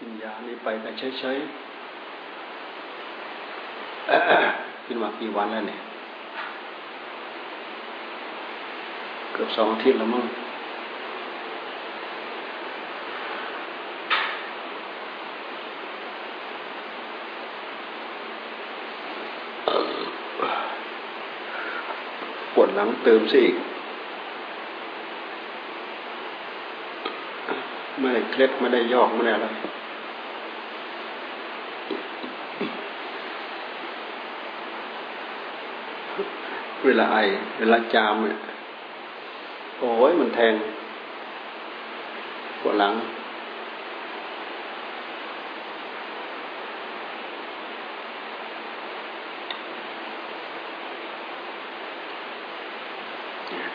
วิญญานี้ไปแต่เฉยๆขึ้นมากี่วันแล้วเนี่ย เกือบสองอาทิตย์แล้วมั้งปวดหลังเติมสิอีกไม่ได้เคล็ดไม่ได้ยอกไม่ได้อะไร เวลาไอ เวลาจามเนี่ยโอ้ยมันแทงปวดหลัง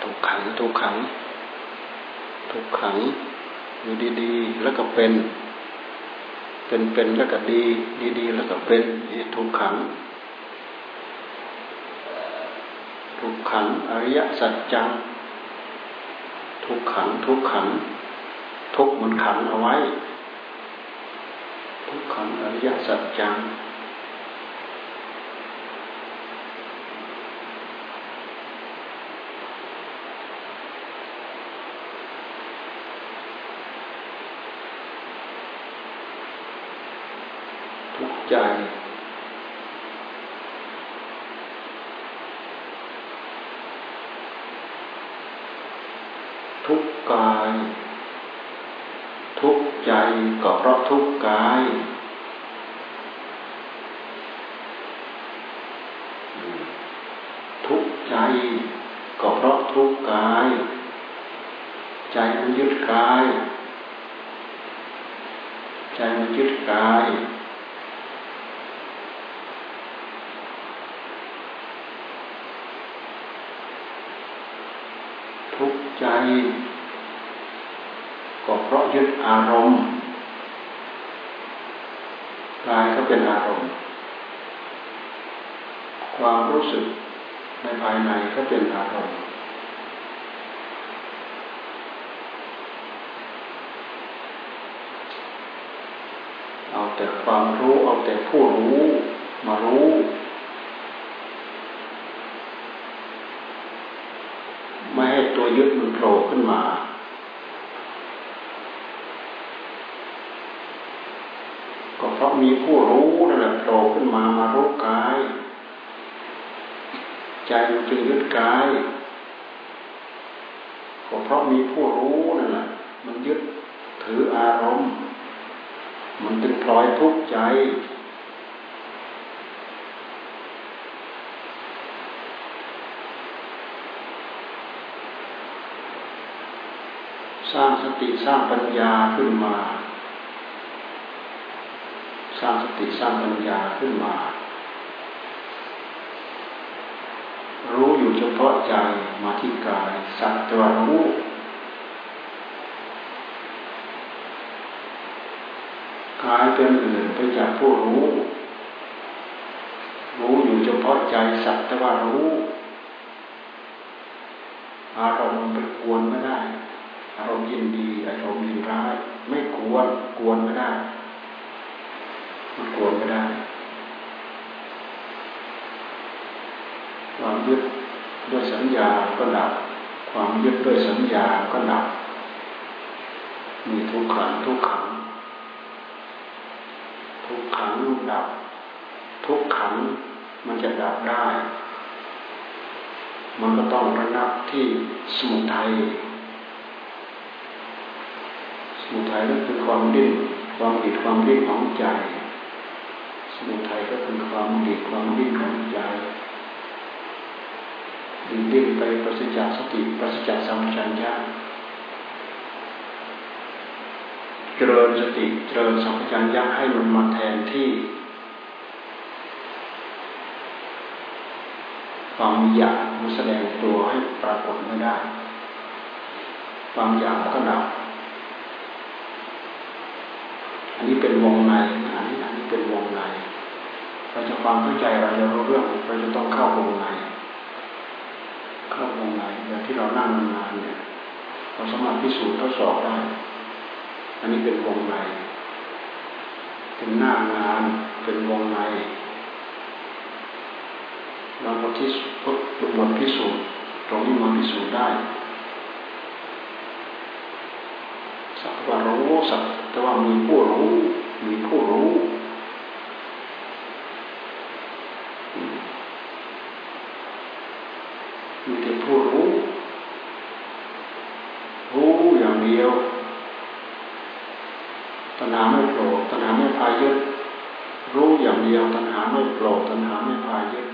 ทุกขังทุกขังทุกขัง อยู่ดีๆ แล้วก็เป็น เป็นเป็นแล้วก็ดี ดีๆ แล้วก็เป็นทุกขัง ทุก ขังอริยสัจจังทุกขังทุกขัง ทุกมันขังเอาไว้ ทุกขังอริยสัจจังใจทุกกาย ทุกใจก็เพราะทุกกายทุกใจก็เพราะทุกกาย ใจมันยึดกาย ใจมันยึดกายใจก็เพราะ ยึดอารมณ์กายก็เป็นอารมณ์ ความรู้สึกในภายในก็เป็นอารมณ์เอาแต่ความรู้เอาแต่ผู้รู้มารู้ไม่ให้ตัวยึดมันโผล่ขึ้นมา ก็เพราะ มีผู้รู้นั่นแหละโผล่ขึ้นมามารู้กาย ใจมันจึงยึดกายก็เพราะมีผู้รู้นั่นแหละมันยึดถืออารมณ์ มันจึงพลอยทุกข์ใจสร้างสติสร้างปัญญาขึ้นมา สร้างสติสร้างปัญญาขึ้นมา รู้อยู่เฉพาะใจมาที่กายสัตว์รู้กายเป็นอื่นไปจากผู้รู้ รู้อยู่เฉพาะใจสัตว์แต่ว่ารู้อารมณ์ไปกวนไม่ได้ อารมณ์ยินดี อารมณ์ยินร้าย ไม่กวนกวนไม่ได้ มันกวไม่ได้ ความยึดด้วยสัญญาก็ดับ ความยึดด้วยสัญญาก็ดับ มีทุกขังทุกขัง ทุกขังดับ ทุกขังมันจะดับได้ มันก็ต้องระงับที่สมุทัยสมุทัยก็คือความดิ้นความดิดความดิ้นของใจ มุทัยก็คือความดิดความดิ้นของใจดิ้นดิ้นไปประสิทธิสติประสิทธิสัมชัญญะเจริญสติเจริญสัมชัญญะให้มันมาแทนที่ ความอยากมันแสดงตัวให้ปรากฏไม่ได้ ความอยากก็ดับอันนี้เป็นวงในอันนี้อันนี้เป็นวงใน เราจะความเข้าใจเราจะรู้เรื่องเราจะต้องเข้าวงในเข้าวงในอย่างที่เรานั่งนานเนี่ยเราสามารถพิสูจน์ทดสอบได้ อันนี้เป็นวงในเป็นหน้างานเป็นวงในเราบทที่บทพิสูจน์ตรงนี้มาพิสูจน์ได้สักว่ารู้สักแต่ว่ามีผู้รู้มีผู้รู้มีแต่ ผู้รู้ รู้อย่างเดียวตัณหาไม่โกรธตัณหาไม่พายึดรู้อย่างเดียวตัณหาไม่โกรธตัณหาไม่พายึด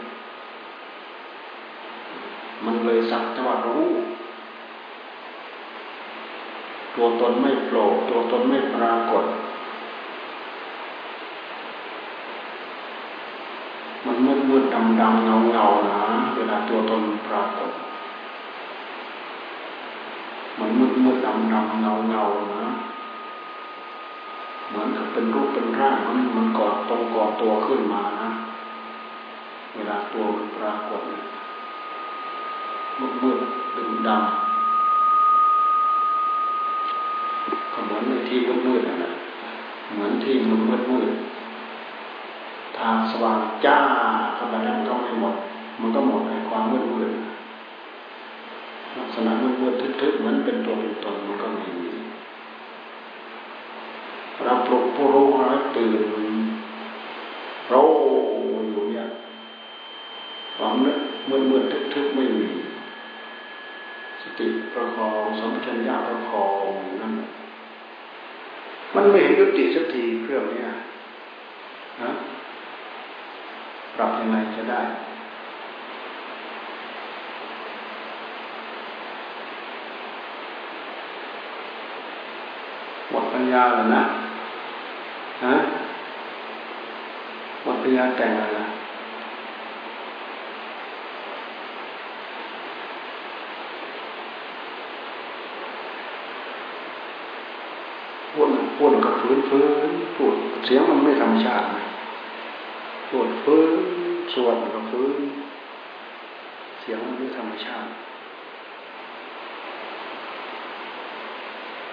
มันเลยสักแต่ว่ารู้ ตัวตนไม่โผล่ตัวตนไม่ปรากฏ มันมืดมืดดำดำเงาเงานะเวลาตัวตนปรากฏ ดำดำเงาเงานะเหมือนกับเป็นรูปเป็นร่างมันมันกอดตรงกอดตัวขึ้นมานะเวลาตัวมันปรากฏเนี่ยมืดมืดดึงดำก็เหมือนในที่มืดมืดนะเหมือนที่มันมืดมืดทางสว่างจ้าเข้าไปแล้วก็ไม่หมด มันก็หมดในความมืดมืด ลักษณะมืดมืดทึบๆเหมือนเป็นตัวเป็นตนมันก็ไม่มีเราปลุกผู้รู้ให้ตื่นเราอยู่เนี่ยความมืดมืดทึบๆไม่มี สติประคองสมชัญญาประคองนั่นมันไม่เห็นยุติสักทีเครื่องนี้นะปรับยังไงจะได้หมด ปัญญาแล้วนะฮะหมดปัญญาแต่งแล้วพูดกับฟื้นฟื้นพูดเสียงมันไม่ธรรมชาตินะพูดฟื้นสวดกับฟื้นเสียงมันไม่ธรรมชาติ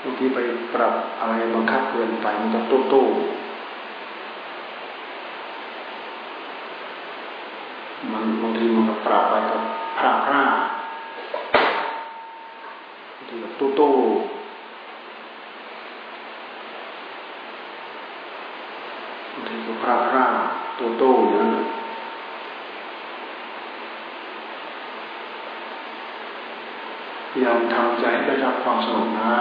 บางทีไปปรับอะไรบังคับเกินไปมันจะตู้ตู้มันบางทีมันก็ปรับไปกับพระพระบางทีกับตู้ตู้บางทีก็พระพระตัวโตอย่างนั้นพยายามทำใจได้รับความสงบนะ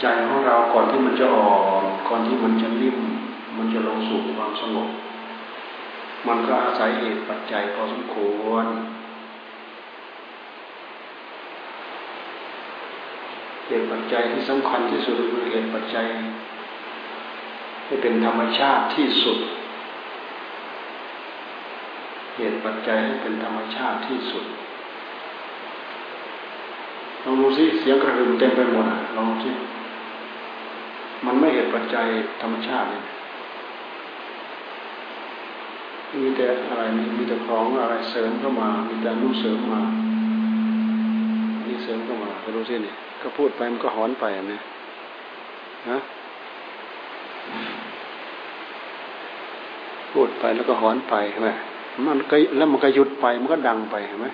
ใจของเราก่อนที่มันจะอ่อนก่อนที่มันจะนิ่มมันจะลงสู่ความสงบ มันก็อาศัยเหตุปัจจัยพอสมควร เหตุปัจจัยที่สำคัญที่สุดคือเหตุปัจจัยให้เป็นธรรมชาติที่สุด เหตุปัจจัยให้เป็นธรรมชาติที่สุดลองดูสิเสียงกระหึ่มเต็มไปหมดลองดูสิ มันไม่เหตุปัจจัยธรรมชาติเลยมีแต่อะไรมีแต่ของอะไรเสริมเข้ามา มีแต่นุเสริมมานี่เสริมเข้ามาดูสิเนี่ยก็พูดไปมันก็หอนไปนะฮะพูดไปแล้วก็หอนไปใช่ไหมมันก็แล้วมันก็หยุดไปมันก็ดังไปเห็นไหม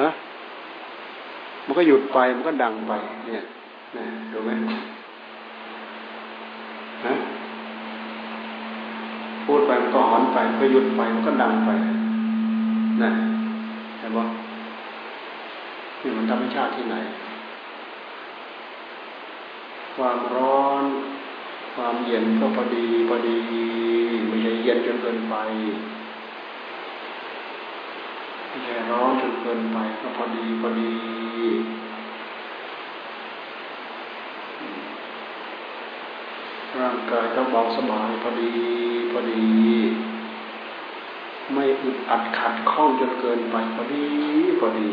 ฮะมันก็หยุดไปมันก็ดังไป เนี่ยนะดูไหม ฮะพูดไปมันก็หอนไปก็หยุดไปมันก็ดังไปนะเห็นไหมนี่มันธรรมชาติที่ไหน ความร้อน ความเย็นก็พอดีพอดีไม่ใช่เย็นจนเกินไปไม่ใช่ร้อนจนเกินไปก็พอดีพอดี ร่างกายก็เบาสบายพอดีพอดี ไม่อึดอัดขัดข้องจนเกินไปพอดีพอดี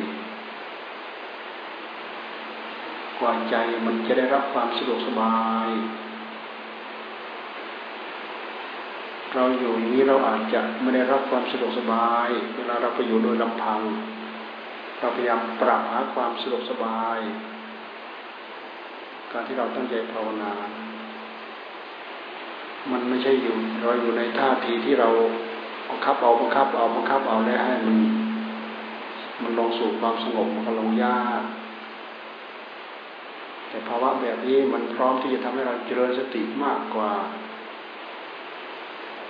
กว่าใจมันจะได้รับความสะดวกสบาย เราอยู่อย่างนี้เราอาจจะไม่ได้รับความสะดวกสบาย เวลาเราไปอยู่โดยลำพัง เราพยายามปรับหาความสะดวกสบาย การที่เราตั้งใจภาวนา มันไม่ใช่อยู่ เราอยู่ในท่าทีที่เราบังคับเอาบังคับเอาบังคับเอาแล้วให้มันมันลงสู่ความสงบมันก็ลงยากแต่ภาวะแบบนี้มันพร้อมที่จะทำให้เราเจริญสติมากกว่า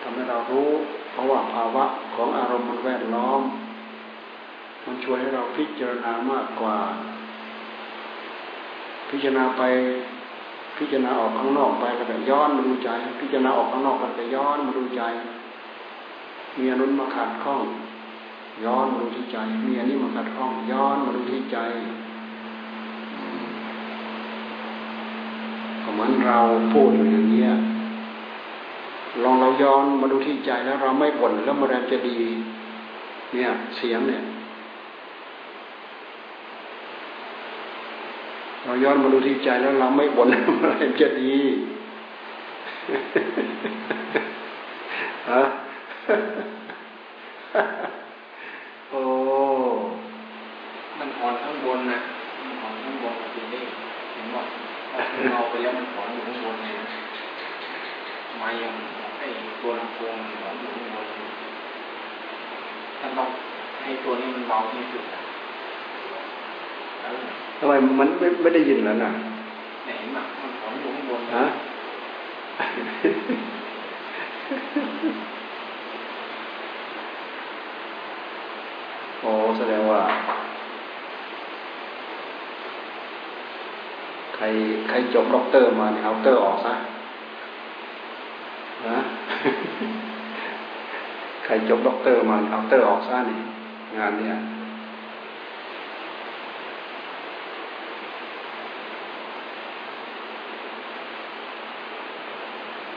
ทำให้เรารู้เพราะว่าภาวะของอารมณ์มันแวดล้อม มันช่วยให้เราพิจารณามากกว่า พิจารณาไป พิจารณาออกข้างนอกไปแล้วก็ย้อนมาดูใจ พิจารณาออกข้างนอกแล้วก็ย้อนมาดูใจ มีอนุนมาขัดข้อง ย้อนมาดูที่ใจ มีอันนี้มาขัดข้อง ย้อนมาดูที่ใจก็เหมือนเราพูดอยู่อย่างนี้ลองเราย้อนมาดูที่ใจแล้วเราไม่บ่นแล้วมันจะดี เนี่ย เสียงเนี่ย เราย้อนมาดูที่ใจแล้วเราไม่บ่นอะไรจะดีฮะโอ้มันหอนข้างบนนะมันหอนข้างบนทีนี้เห็นว่าเราไปแล้วมันถอนอยู่ข้างบนเลยมายังไอ้ตัวลำโพงถอนอยู่ข้างบนท่านต้องให้ตัวนี้มันเบาที่สุดทำไมมันไม่ไม่ได้ยินแล้วนะเห็นไหมมันถอนอยู่ข้างบนฮะโอ้แสดงว่า ใครใครจบด็อกเตอร์มาเนี่ยเอาเตอร์ออกซะนะใครจบด็อกเตอร์มาเอาเตอร์ออกซะนี่งานเนี่ย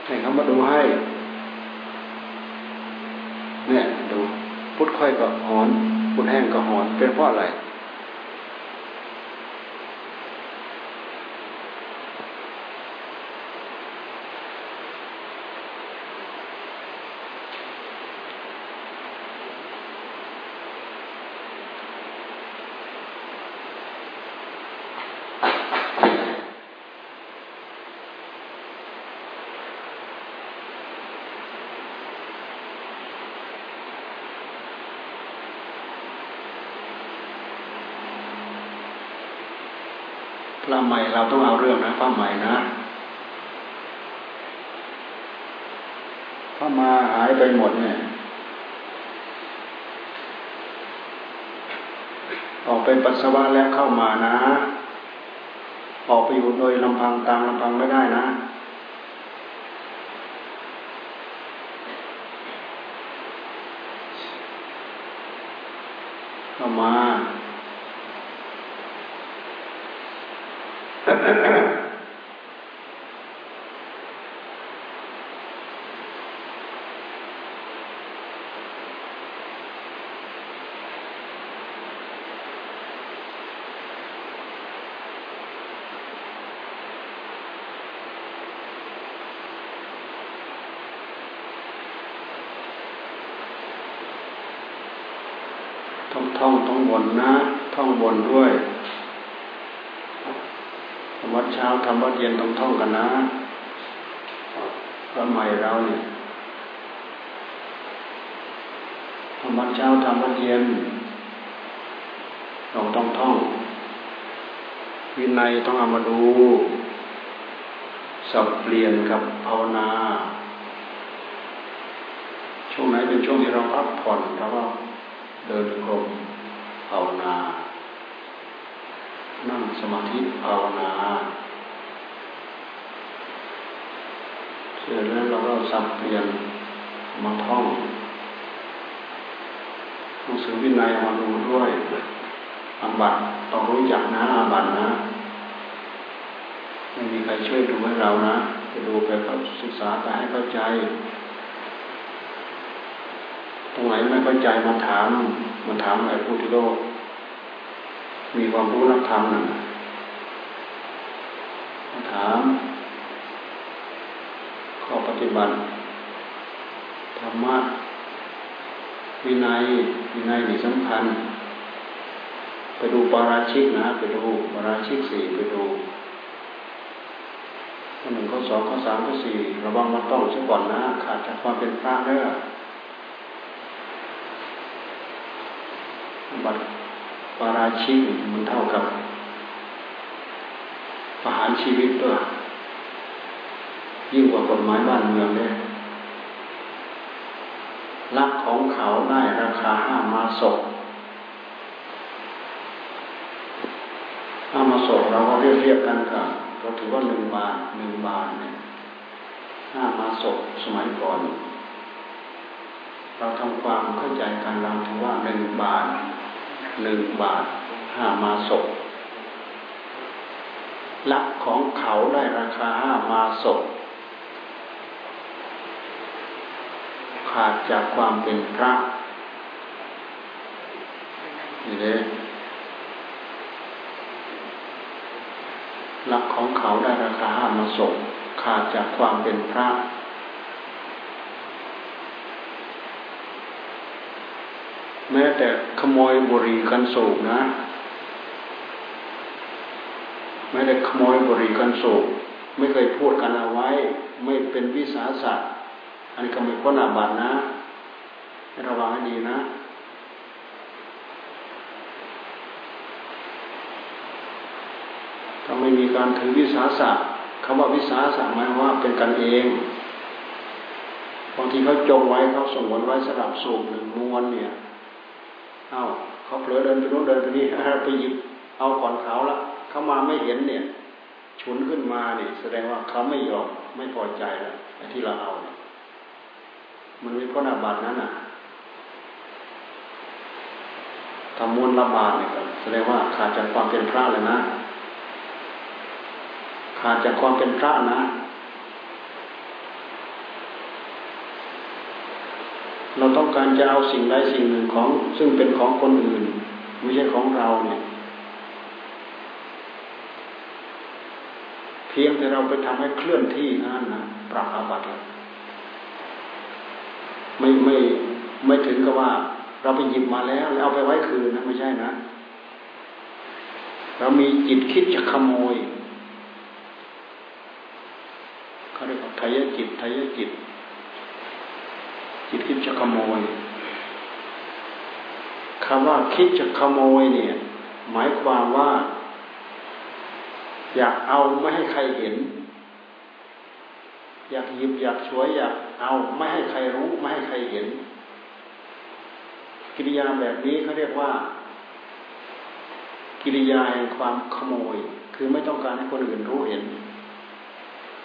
ให้เขามาดูให้เนี่ยดูพุทธค่อยก็หอนพุทธแห้งก็หอนเป็นเพราะอะไร พระใหม่เราต้องเอาเรื่องนะพระใหม่นะพระมาหายไปหมดเนี่ย ออกไปปัสสาวะแล้วเข้ามานะ ออกไปอยู่โดยลำพังตามลำพังไม่ได้นะเข้ามา ท่องท่องบนนะ ท่องบนด้วย วัดเช้าทำวัดเย็นต้องท่องกันนะพระใหม่เราเนี่ยทำวัดเช้าทำวัดเย็นเราต้องท่อง วินัยต้องเอามาดู สับเปลี่ยนกับภาวนา ช่วงไหนเป็นช่วงที่เราพักผ่อนเราก็เดินกรมภาวนา นั่งสมาธิภาวนาเสร็จแล้วเราก็สับเปลี่ยนมาท่องหนังสือวินัยมาดูด้วยอาบัตต้องรู้จักนะอาบัตนะไม่มีใครช่วยดูให้เรานะจะดูไปก็ศึกษาไปให้เข้าใจ ตรงไหนไม่เข้าใจมาถามมาถามอะไรผู้ที่โลก มีความรู้นักธรรมนะถาม ข้อปฏิบัติ ธรรมะ วินัย วินัยนี่สำคัญ ไปดูปาราชิกนะ ไปดูปาราชิกสี่ไปดูข้อหนึ่งข้อสองข้อสามข้อสี่ระวังมาต้องซะก่อนนะขาดจากความเป็นพระเด้อบัตร ปาราชิกมันเท่ากับประหารชีวิตด้วยยิ่งกว่ากฎหมายบ้านเมืองเนี่ยลักของเขาได้ราคาห้ามาศกห้ามาศกเราก็เรียกเรียกกันกับเราถือว่าหนึ่งบาทหนึ่งบาทเนี่ยห้ามาศกสมัยก่อน เราทำความเข้าใจกันเราถือว่าหนึ่งบาท หนึ่งบาทห้ามาศกลักของเขาได้ราคาห้ามาศกขาดจากความเป็นพระนี่เลยหลักของเขาได้ราคาห้ามาส่งขาดจากความเป็นพระ แม้แต่ขโมยบุหรี่กันสูบนะไม่ได้ขโมยบุหรี่กันสูบไม่เคยพูดกันเอาไว้ ไม่เป็นวิสาสะอันนี้ก็ไม่พ้นอาบัตินะ ระวังให้ดีนะถ้าไม่มีการถือวิสาสะคำว่าวิสาสะหมายว่าเป็นกันเองบางทีเขาจงไว้เขาส่งวนไว้สลับสูบหนึ่งมวนเนี่ย เอ้าเขาเผลอเดินไปโน้นเดินไปนี่ไปหยิบเอาก่อนเขาละเขามาไม่เห็นเนี่ย ฉุนขึ้นมาเนี่ยแสดงว่าเขาไม่ยอมไม่พอใจแล้วที่เราเอาเนี่ยมันมีพ้นอาบัตนั้นอะทำมวลละบาทเนี่ยครับแสดงว่าขาดจากความเป็นพระเลยนะ ขาดจากความเป็นพระนะ เราต้องการจะเอาสิ่งใดสิ่งหนึ่งของ ซึ่งเป็นของคนอื่น ไม่ใช่ของเราเนี่ย เพียงแต่เราไปทำให้เคลื่อนที่นั่นนะปรับอาบัติแล้วไม่ไม่ไม่ถึงกับว่า เราไปหยิบมาแล้วแล้วเอาไปไว้คืนนะไม่ใช่นะเรามีจิตคิดจะขโมยเขาเรียกว่าทายจิตทายจิต จิตคิดจะขโมยคำว่าคิดจะขโมยเนี่ย หมายความว่า อยากเอาไม่ให้ใครเห็น อยากหยิบอยากช่วยอยากเอาไม่ให้ใครรู้ ไม่ให้ใครเห็น กิริยาแบบนี้เขาเรียกว่า กิริยาแห่งความขโมย คือไม่ต้องการให้คนอื่นรู้เห็น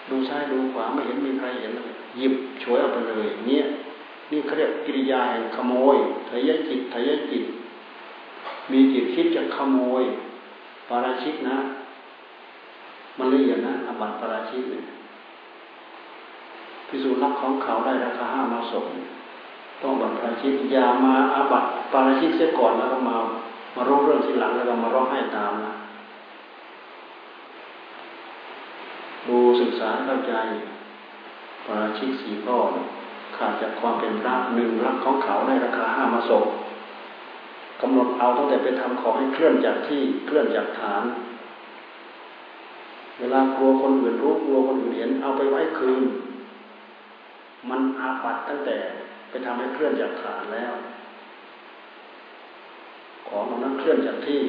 ดูซ้ายดูขวาไม่เห็นมีใครเห็นเลยหยิบช่วยเอาไปเลย เนี่ย นี่เขาเรียกกิริยาแห่งขโมยทะยจิตทะยจิต มีจิตคิดจะขโมย ปาราชิกนะ มันละเอียดนะอบัตปาราชิกเนี่ยพิสูจน์รักของเขาได้ราคาห้ามาส่งต้องบัตปาราชิกอย่ามาอาบัตปาราชิกเสียก่อนแล้วก็มามาร้องเรื่องทีหลังแล้วก็มาร้องไห้ตามนะดูศึกษาเข้าใจปาราชิกสี่ข้อ ขาดจากความเป็นพระหนึ่งรักของเขาได้ราคาห้ามาส่งกำหนดเอาตั้งแต่ไปทำของให้เคลื่อนจากที่เคลื่อนจากฐาน เวลากลัวคนอื่นรู้กลัวคนอื่นเห็นเอาไปไว้คืน มันอาบัตตั้งแต่ไปทำให้เคลื่อนจากฐานแล้ว ของมันนั้นเคลื่อนจากที่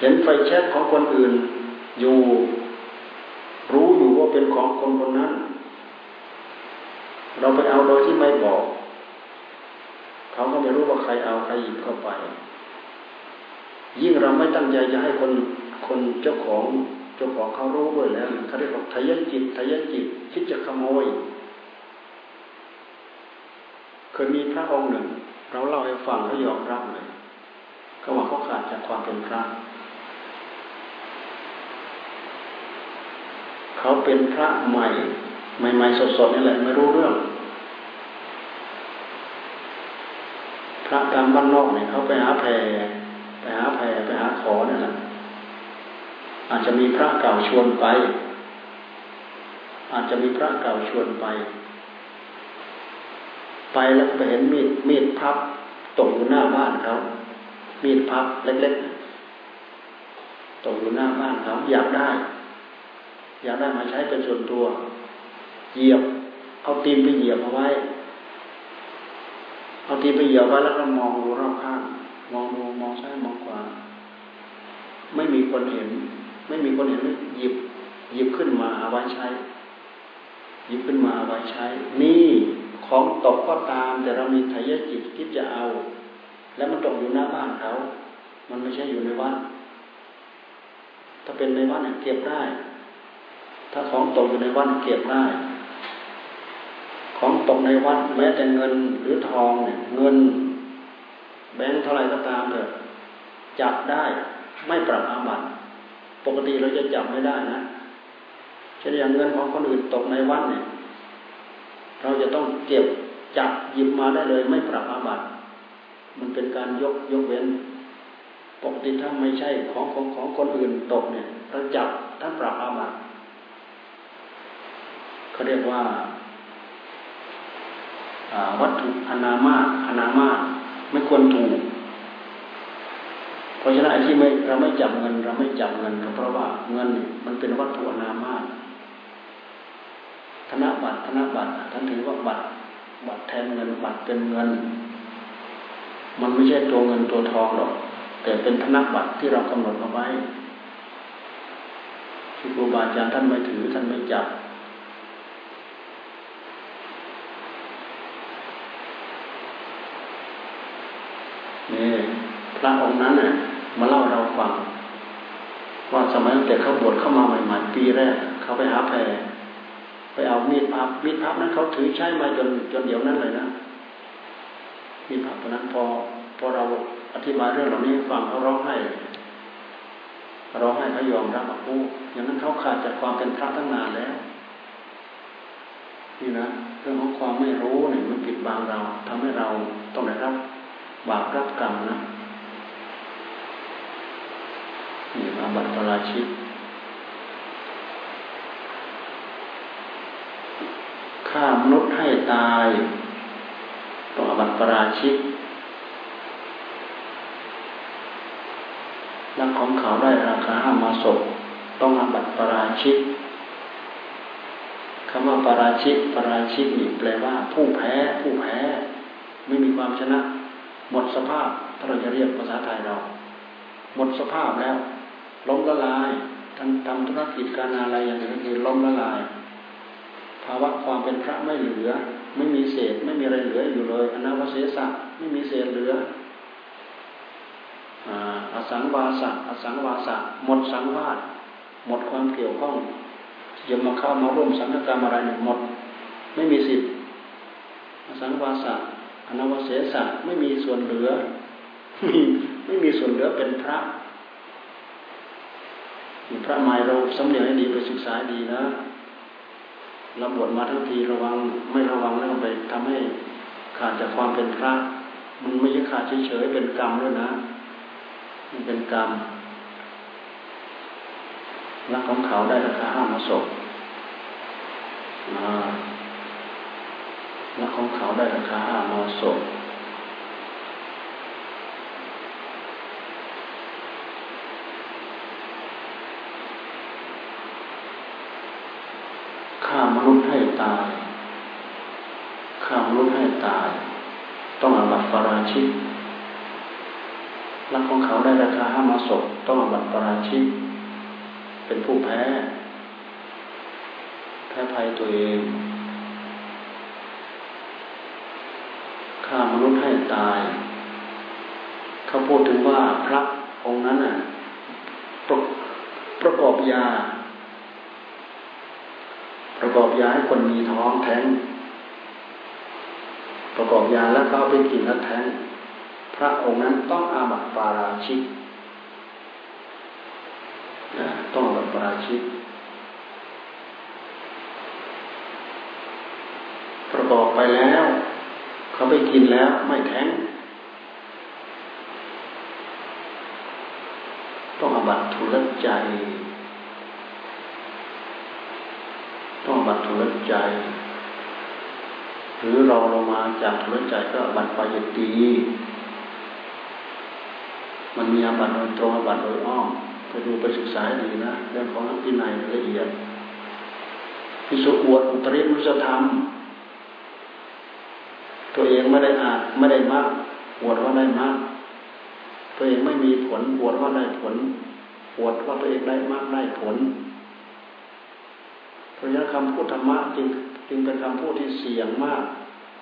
เห็นไฟแช็กของคนอื่นอยู่ รู้อยู่ว่าเป็นของคนคนนั้น เราไปเอาโดยที่ไม่บอก เขาก็ไม่รู้ว่าใครเอาใครหยิบเข้าไป ยิ่งเราไม่ตั้งใจจะให้คนคนเจ้าของเจ้าของเขารู้ด้วยแล้วเขาเรียกว่าทยจิตทยจิต คิดจะขโมย เคยมีพระองค์หนึ่ง เราเล่าให้ฟังเขายอมรับเลยเขาว่าเขาขาดจากความเป็นพระ เขาเป็นพระใหม่ ใหม่ๆสดๆนี่แหละไม่รู้เรื่อง พระตามบ้านนอกเนี่ยเขาไปหาแพรไปหาแพรไปหาขอนี่แหละอาจจะมีพระเก่าชวนไป อาจจะมีพระเก่าชวนไป ไปแล้วไปเห็นมีดมีดพับตกอยู่หน้าบ้านเขา มีดพับเล็กๆตตกอยู่หน้าบ้านเขาอยากได้ อยากได้มาใช้เป็นส่วนตัว เหยียบ เอาตีนไปเหยียบเอาไว้ เอาตีนไปเหยียบไว้แล้วก็มองดูรอบข้างมองดูมองซ้ายมองขวาไม่มีคนเห็น ไม่มีคนเห็นหยิบ หยิบขึ้นมาเอาไว้ใช้ หยิบขึ้นมาเอาไว้ใช้ นี่ของตกก็ตาม แต่เรามีทายจิตคิดจะเอา แล้วมันตกอยู่หน้าบ้านเขา มันไม่ใช่อยู่ในวัดถ้าเป็นในวัดเนี่ยเก็บได้ ตกอยู่ในวัดเก็บได้ ของตกในวัดแม้แต่เงินหรือทองเนี่ยเงิน แบงค์เท่าไรก็ตามเถอะจับได้ไม่ปรับอาบัติปกติเราจะจับไม่ได้นะเช่นอย่างเงินของคนอื่นตกในวัดเนี่ย เราจะต้องเก็บจับหยิบมาได้เลย ไม่ปรับอาบัติมันเป็นการยกยกเว้น ปกติถ้าไม่ใช่ของของของคนอื่นตกเนี่ยเราจับถ้าปรับอาบัติ เขาเรียกว่าวัตถุอนามาอนามาไม่ควรถูก เพราะฉะนั้นไอ้ที่ไม่เราไม่จับเงิน เราไม่จับเงินก็เพราะว่าเงินมันเป็นวัตถุอนามาธนบัตรธนบัตรท่านถือว่าบัตร บัตรแทนเงินบัตรเป็นเงิน มันไม่ใช่ตัวเงินตัวทองหรอก แต่เป็นธนบัตรที่เรากำหนดเอาไว้ที่ครูบาอาจารย์ท่านไม่ถือท่านไม่จับ นี่พระองค์นั้นเนี่ยมาเล่าเราฟังว่าสมัยแต่เขาบวชเข้ามาใหม่ๆปีแรกเขาไปหาแพรไปเอามีดพับมีดพับนั้นเขาถือใช้มาจนจนเดี๋ยวนั้นเลยนะมีดพับตอนนั้นพอพอเราอธิบายเรื่องเหล่านี้ฟังเขาร้องไห้ร้องไห้เขายอมรับว่าโอ้อย่างนั้นเขาขาดจากความเป็นพระตั้งนานแล้วนี่นะเรื่องของความไม่รู้เนี่ยมันปิดบังเราทำให้เราต้องได้รับ บาปรับกรรมนะนี่อาบัติปราชิกฆ่ามนุษย์ให้ตายต้องอาบัติปราชิกนักของเขาได้ราคาห้ามาศพต้องอาบัติปราชิกคำว่าปราชิกปราชิกนี่แปลว่าผู้แพ้ ผู้แพ้ ไม่มีความชนะ หมดสภาพถ้าเราจะเรียกภาษาไทยเรา หมดสภาพแล้ว ล้มละลายทำทำธุรกิจการอะไรอย่างนี้คือล้มละลาย ภาวะความเป็นพระไม่เหลือ ไม่มีเศษไม่มีอะไรเหลืออยู่เลยอนาวเสสะไม่มีเศษเหลืออสังวาสะอสังวาสะหมดสังวาสหมดความเกี่ยวข้องอย่ามาเข้ามาร่วมสังฆกรรมอะไรหมด ไม่มีสิทธิ์อสังวาสะ อนาวเสสะไม่มีส่วนเหลือมีไม่มีส่วนเหลือเป็นพระพระหมายเราสำเนียงให้ดีไปศึกษาดีนะเราบวชมาทั้งทีระวังไม่ระวังแล้วไปทำให้ขาดจากความเป็นพระ มันไม่ใช่ขาดเฉยๆเป็นกรรมด้วยนะ มันเป็นกรรมรักของเขาได้ราคาห้ามาศพอ่า รักของเขาได้ราคาห้ามาศพฆ่ามนุษย์ให้ตายฆ่ามนุษย์ให้ตาย ต้องอาบัติปราชิกรักของเขาได้ราคาห้ามาศพต้องอาบัติปราชิกเป็นผู้แพ้ แพ้ภัยตัวเอง ฆ่ามนุษย์ให้ตาย เขาพูดถึงว่าพระองค์นั้นน่ะประประกอบยา ประกอบยาให้คนมีท้องแท้ง ประกอบยาแล้วก็เอาไปกินแล้วแท้ง พระองค์นั้นต้องอาบัติปาราชิกต้องอาบัติปาราชิกประกอบไปแล้ว เขาไปกินแล้วไม่แท้ง ต้องอบัตทุลใจ ต้องอบัตทุลใจ หรือเรอลงมาจากทุลใจก็อบัตปายตีมันมีอบัตโดยตรงอบัตโดยอ้อมพดูไปศึกษาดีนะเรื่องของพินัยละเอียดพิสุอวดอุตริมุสธรรม ตัวเองไม่ได้อาจไม่ได้มากอวดว่าได้มาก ตัวเองไม่มีผลอวดว่าได้ผลอวดว่าตัวเองได้มากได้ผลเพราะฉะนั้นคำพูดธรรมะจึงจึงเป็นคำพูดที่เสี่ยงมาก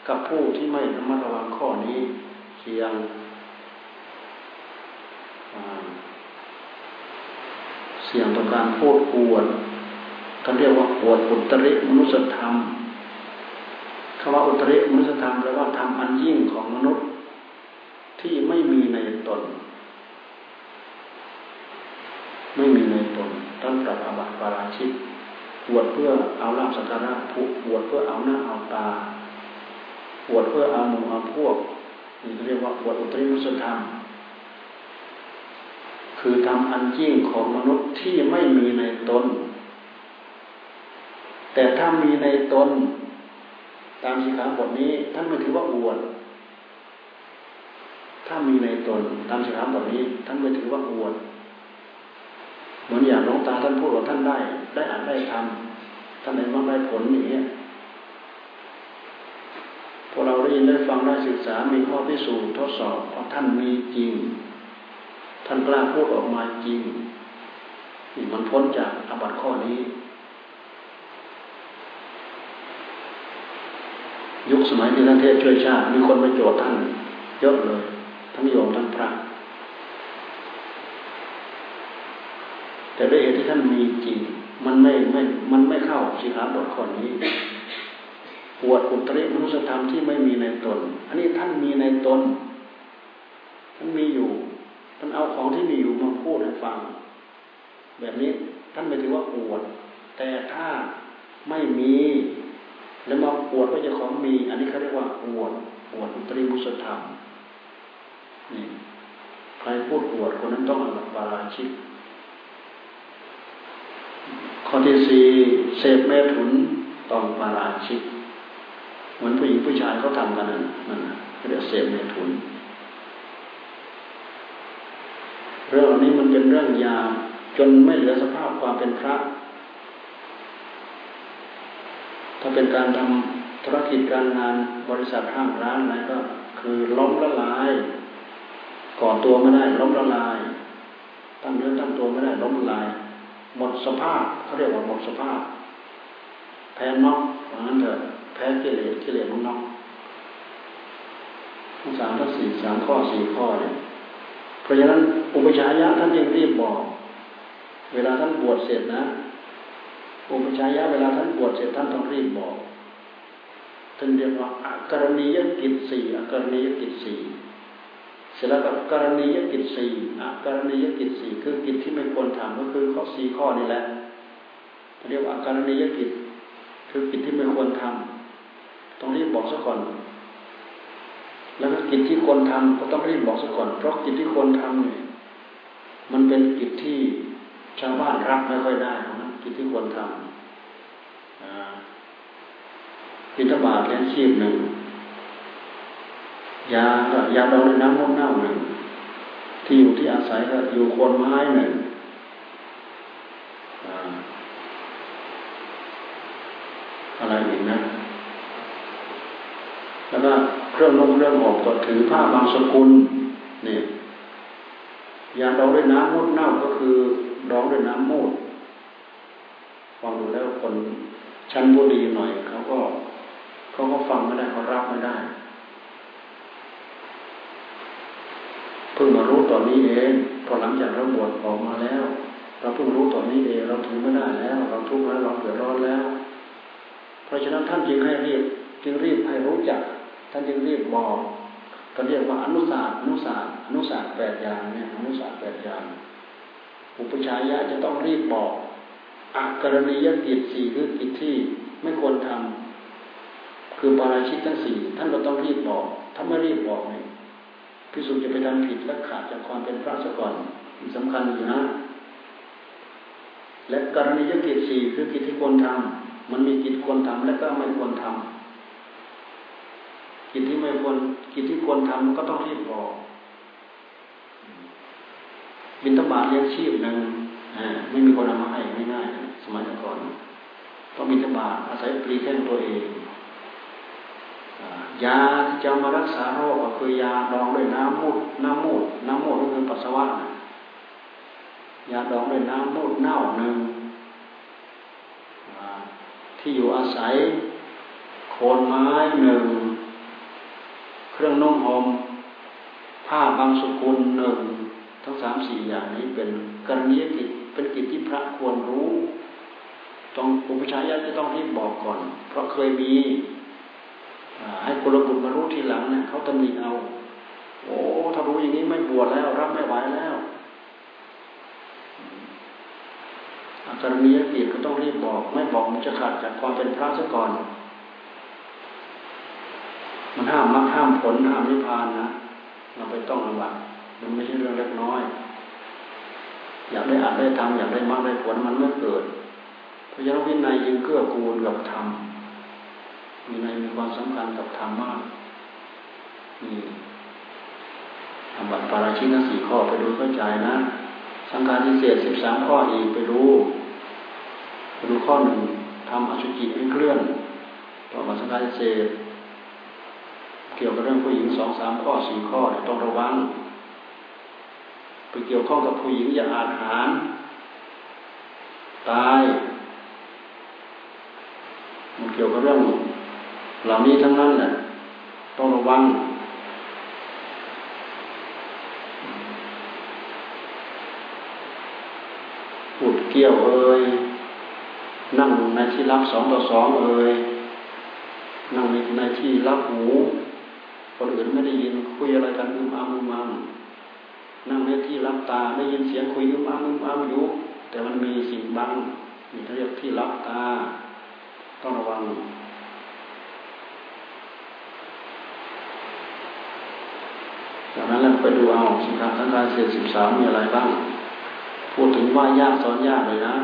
กับผู้ที่ไม่ระมัดระวังข้อนี้เสี่ยงเสี่ยงต่อการพูดอวดท่านเรียกว่าอวดอุตริมนุสธรรม คำว่าอุตริมนุสธรรมแปลว่าธรรมอันยิ่งของมนุษย์ที่ไม่มีในตน ไม่มีในตนท่านปรับอาบัติปาราชิตปวดเพื่อเอาลาบสักการะปวดเพื่อเอาหน้าเอาตาปวดเพื่อเอาหมู่เอาพวกนี่เรียกว่าปวดอุตริมุสธรรม คือทำอันยิ่งของมนุษย์ที่ไม่มีในตน แต่ถ้ามีในตน ตามสีขาบทนี้ท่านไม่ถือว่าอวดถ้ามีในตนตามสีขาบทนี้ ท่านไม่ถือว่าอวดเหมือนอย่างน้องตาท่านพูดว่าท่านได้ ได้อ่านได้ทำท่านได้บ้าได้ผลอย่างเงี้พอเราได้ยินได้ฟังได้ศึกษา มีข้อพิสูจน์ทดสอบว่าท่านมีจริง ท่านกล้าพูดออกมาจริงนี่มันพ้นจากอบัตข้อนี้ ยุคสมัยนี้ท่านเทศช่วยชาติ มีคนไปโจทย์ท่านเยอะเลย ทั้งโยมทั้งพระแต่ด้วยเหตุที่ท่านมีจริงมันไม่ไม่มันไม่เข้าสิขาบทข้อนี้ปวดอุตริมนุสธรรมที่ไม่มีในตน อันนี้ท่านมีในตนท่านมีอยู่ท่านเอาของที่มีอยู่มาพูดให้ฟัง แบบนี้ท่านไม่ถือว่าปวด แต่ถ้าไม่มี แล้วมาปวดว่าจะของมี อันนี้เขาเรียกว่าปวดปวดอุตริมุสธรรมนี่ใครพูดปวดคนนั้นต้องอบัตปาราชิกข้อที่สี่เสพเมถุนต้องปาราชิก เหมือนผู้หญิงผู้ชายเขาทำกันนั่นนั่นเรียกเสพเมถุน เรื่องนี้มันเป็นเรื่องยาจนไม่เหลือสภาพความเป็นพระ ถ้าเป็นการทำธุรกิจการงานบริษัทห้างร้านอะไรก็คือล้มละลาย ก่อตัวไม่ได้ล้มละลาย ตั้งเนื้อตั้งตัวไม่ได้ล้มละลาย หมดสภาพเขาเรียกว่าหมดสภาพ แพ้นอกเพราะนั้นเถอะแพ้กิเลสกิเลสมันนอกทั้งสามทั้งสี่สามข้อสี่ข้อเนี่ยเพราะฉะนั้นอุปชัยยะท่านยังรีบบอก เวลาท่านบวชเสร็จนะ อุปชัยยะเวลาท่านบวชเสร็จท่านต้องรีบบอกท่านเรียกว่าอากรณียกิจสี่อากรณียกิจสี่เสร็จแล้วก็กรณียกิจสี่อกรณียกิจสี่คือกิจที่ไม่ควรทำก็คือข้อสี่ข้อนี่แหละเรียกว่าการณียกิจ คือกิจที่ไม่ควรทำต้องรีบบอกซะก่อน แล้วก็กิจที่ควรทำก็ต้องรีบบอกซะก่อน เพราะกิจที่ควรทำเนี่ยมันเป็นกิจที่ชาวบ้านรับไม่ค่อยได้น กิจที่ควรทำพิธบาตเลี้ยงชีพหนึ่ง ยาก็ยาดองในน้ำมันเน่าหนึ่ง ที่อยู่ที่อาศัยก็อยู่คนไม้หนึ่งอะไรอีกนะ แล้วก็เครื่องนกเรื่องหอบก็ถือผ้าบางสกุลนี่ยาดองด้วยน้ำมดเน่าก็คือดองด้วยน้ำมูด ฟังดูแล้วคนชั้นบุรีหน่อยเขาก็เขาก็ฟังไม่ได้เขารับไม่ได้เพิ่งมารู้ตอนนี้เองพอหลังจากเราบวชออกมาแล้ว เราเพิ่งรู้ตอนนี้เองเราถึงไม่ได้แล้ว เราทุกข์แล้วเราเดือดร้อนแล้ว เพราะฉะนั้นท่านจึงให้รีบจึงรีบให้รู้จัก ท่านจึงรีบบอกก็เรียกว่าอนุสาสอนุสาสอนุสาสแปดอย่างเนี่ยอนุสาสแปดอย่างอุปชัยยะจะต้องรีบบอก อักรณียกิจสี่คือกิจที่ไม่ควรทำคือปาราชิตทั้งสี่ท่านก็ต้องรีบบอก ถ้าไม่รีบบอกเนี่ยพิสุจะไปทำผิดและขาดจากความเป็นพระซะก่อนสำคัญอยู่นะ และกรณียกิจสี่คือกิจที่ควรทำมันมีกิจควรทำและก็ไม่ควรทำกิจที่ไม่ควรกิจที่ควรทำก็ต้องรีบบอกบินตบาทเลี้ยงชีพหนึ่งไม่มีคนเอามาให้ง่ายๆ สมัยก่อนต้องมีธบาอาศัยปรีแข้งตัวเองยาที่จะมารักษาโรคก็คือยาดองด้วยน้ำมูดน้ำมูดน้ำมูดก็คือปัสสาวะยาดองด้วยน้ำมูดเน่าหนึ่งที่อยู่อาศัยโคนไม้หนึ่งเครื่องนุ่งห่มผ้าบางสกุลหนึ่งทั้งสามสี่อย่างนี้เป็นกรณียกิจเป็นกิจที่พระควรรู้ ต้องอุปชัยยะจะต้องรีบบอกก่อน เพราะเคยมีให้กุลบุตรมารู้ทีหลังเนี่ยเขาตำหนิเอา โอ้ถ้ารู้อย่างนี้ไม่บวชแล้วรับไม่ไหวแล้วอาการณียกิจก็ต้องรีบบอก ไม่บอกมันจะขาดจากความเป็นพระซะก่อน มันห้ามมรรคห้ามผลห้ามนิพพานนะเราไปต้องระวังมันไม่ใช่เรื่องเล็กน้อย อยากได้อาจได้ทำอยากได้มากได้ผลมันไม่เกิด พราะฉะนั้นวินัยยิงเกื้อกูลกับธรรมวินัยมีความสำคัญกับธรรมมากนี่ทำบัตรปาราชิกสี่ข้อไปดูเข้าใจนะ สังการที่เศษสิบสามข้ออีกไปดูไปดูข้อหนึ่งทำอสุจิไม่เคลื่อนต่อมาสังการที่เศษเกี่ยวกับเรื่องผู้หญิงสองสามข้อสี่ข้อต้องระวังไปเกี่ยวข้องกับผู้หญิงอย่าอาหาร ตาย มันเกี่ยวกับเรื่อง เหล่านี้ทั้งนั้นแหละต้องระวังปุดเกี่ยวเอ่ยนั่งในที่รับสองต่อสองเอ่ยนั่งในที่รับหู คนอื่นไม่ได้ยินคุยอะไรกันอึมอ้ามอึมอ้ามนั่งในที่รับตาได้ยินเสียงคุยอึมอ้ามอึมอ้ามอยู่แต่มันมีสิ่งบังมีเรียกที่รับตา ต้องระวัง จากนั้นเราไปดูเอาสินค้าทั้งการเศษสิบสามมีอะไรบ้าง พูดถึงว่ายากสอนยากเลยนะ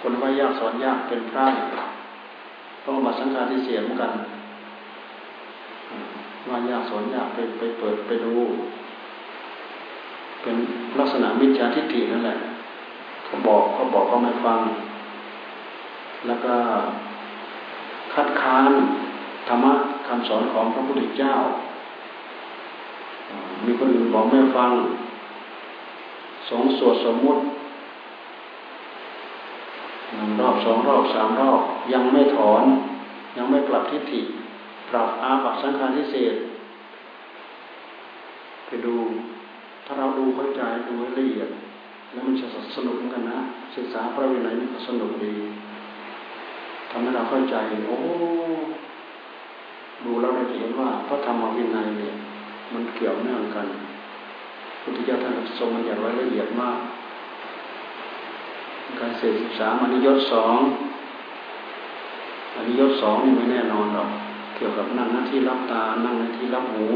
คนว่ายากสอนยากเป็นพระต้องมาสังการที่เสียเหมือนกันว่ายากสอนยากไปไปเปิดไปดู เป็นลักษณะมิจฉาทิฏฐินั่นแหละเขาบอกเขาบอกก็ไม่ฟัง แล้วก็คัดค้านธรรมะคำสอนของพระพุทธเจ้า มีคนอื่นบอกไม่ฟังสองสวดสมมุติหนึ่งรอบสองรอบสามรอบยังไม่ถอน ยังไม่ปรับทิฏฐิ ปรับอาบัตสังขารทิเศษไปดู ถ้าเราดูเข้าใจดูให้ละเอียด แล้วมันจะสนุกเหมือนกันนะ ศึกษาพระวินัยมันก็สนุกดีำให้เราเข้าใจ โอ้ ดูแล้วเราจะเห็นว่าพระธรรมวินัยเนี่ย มันเกี่ยวเนื่องกันพุทธิยถาท่านทรงมันอย่างละเอียดมาก การเสดสิบสามอนิยตสองอนิยตสองนี่ไม่แน่นอนหรอก เกี่ยวกับนั่งหน้าที่รับตา นั่งหน้าที่รับหู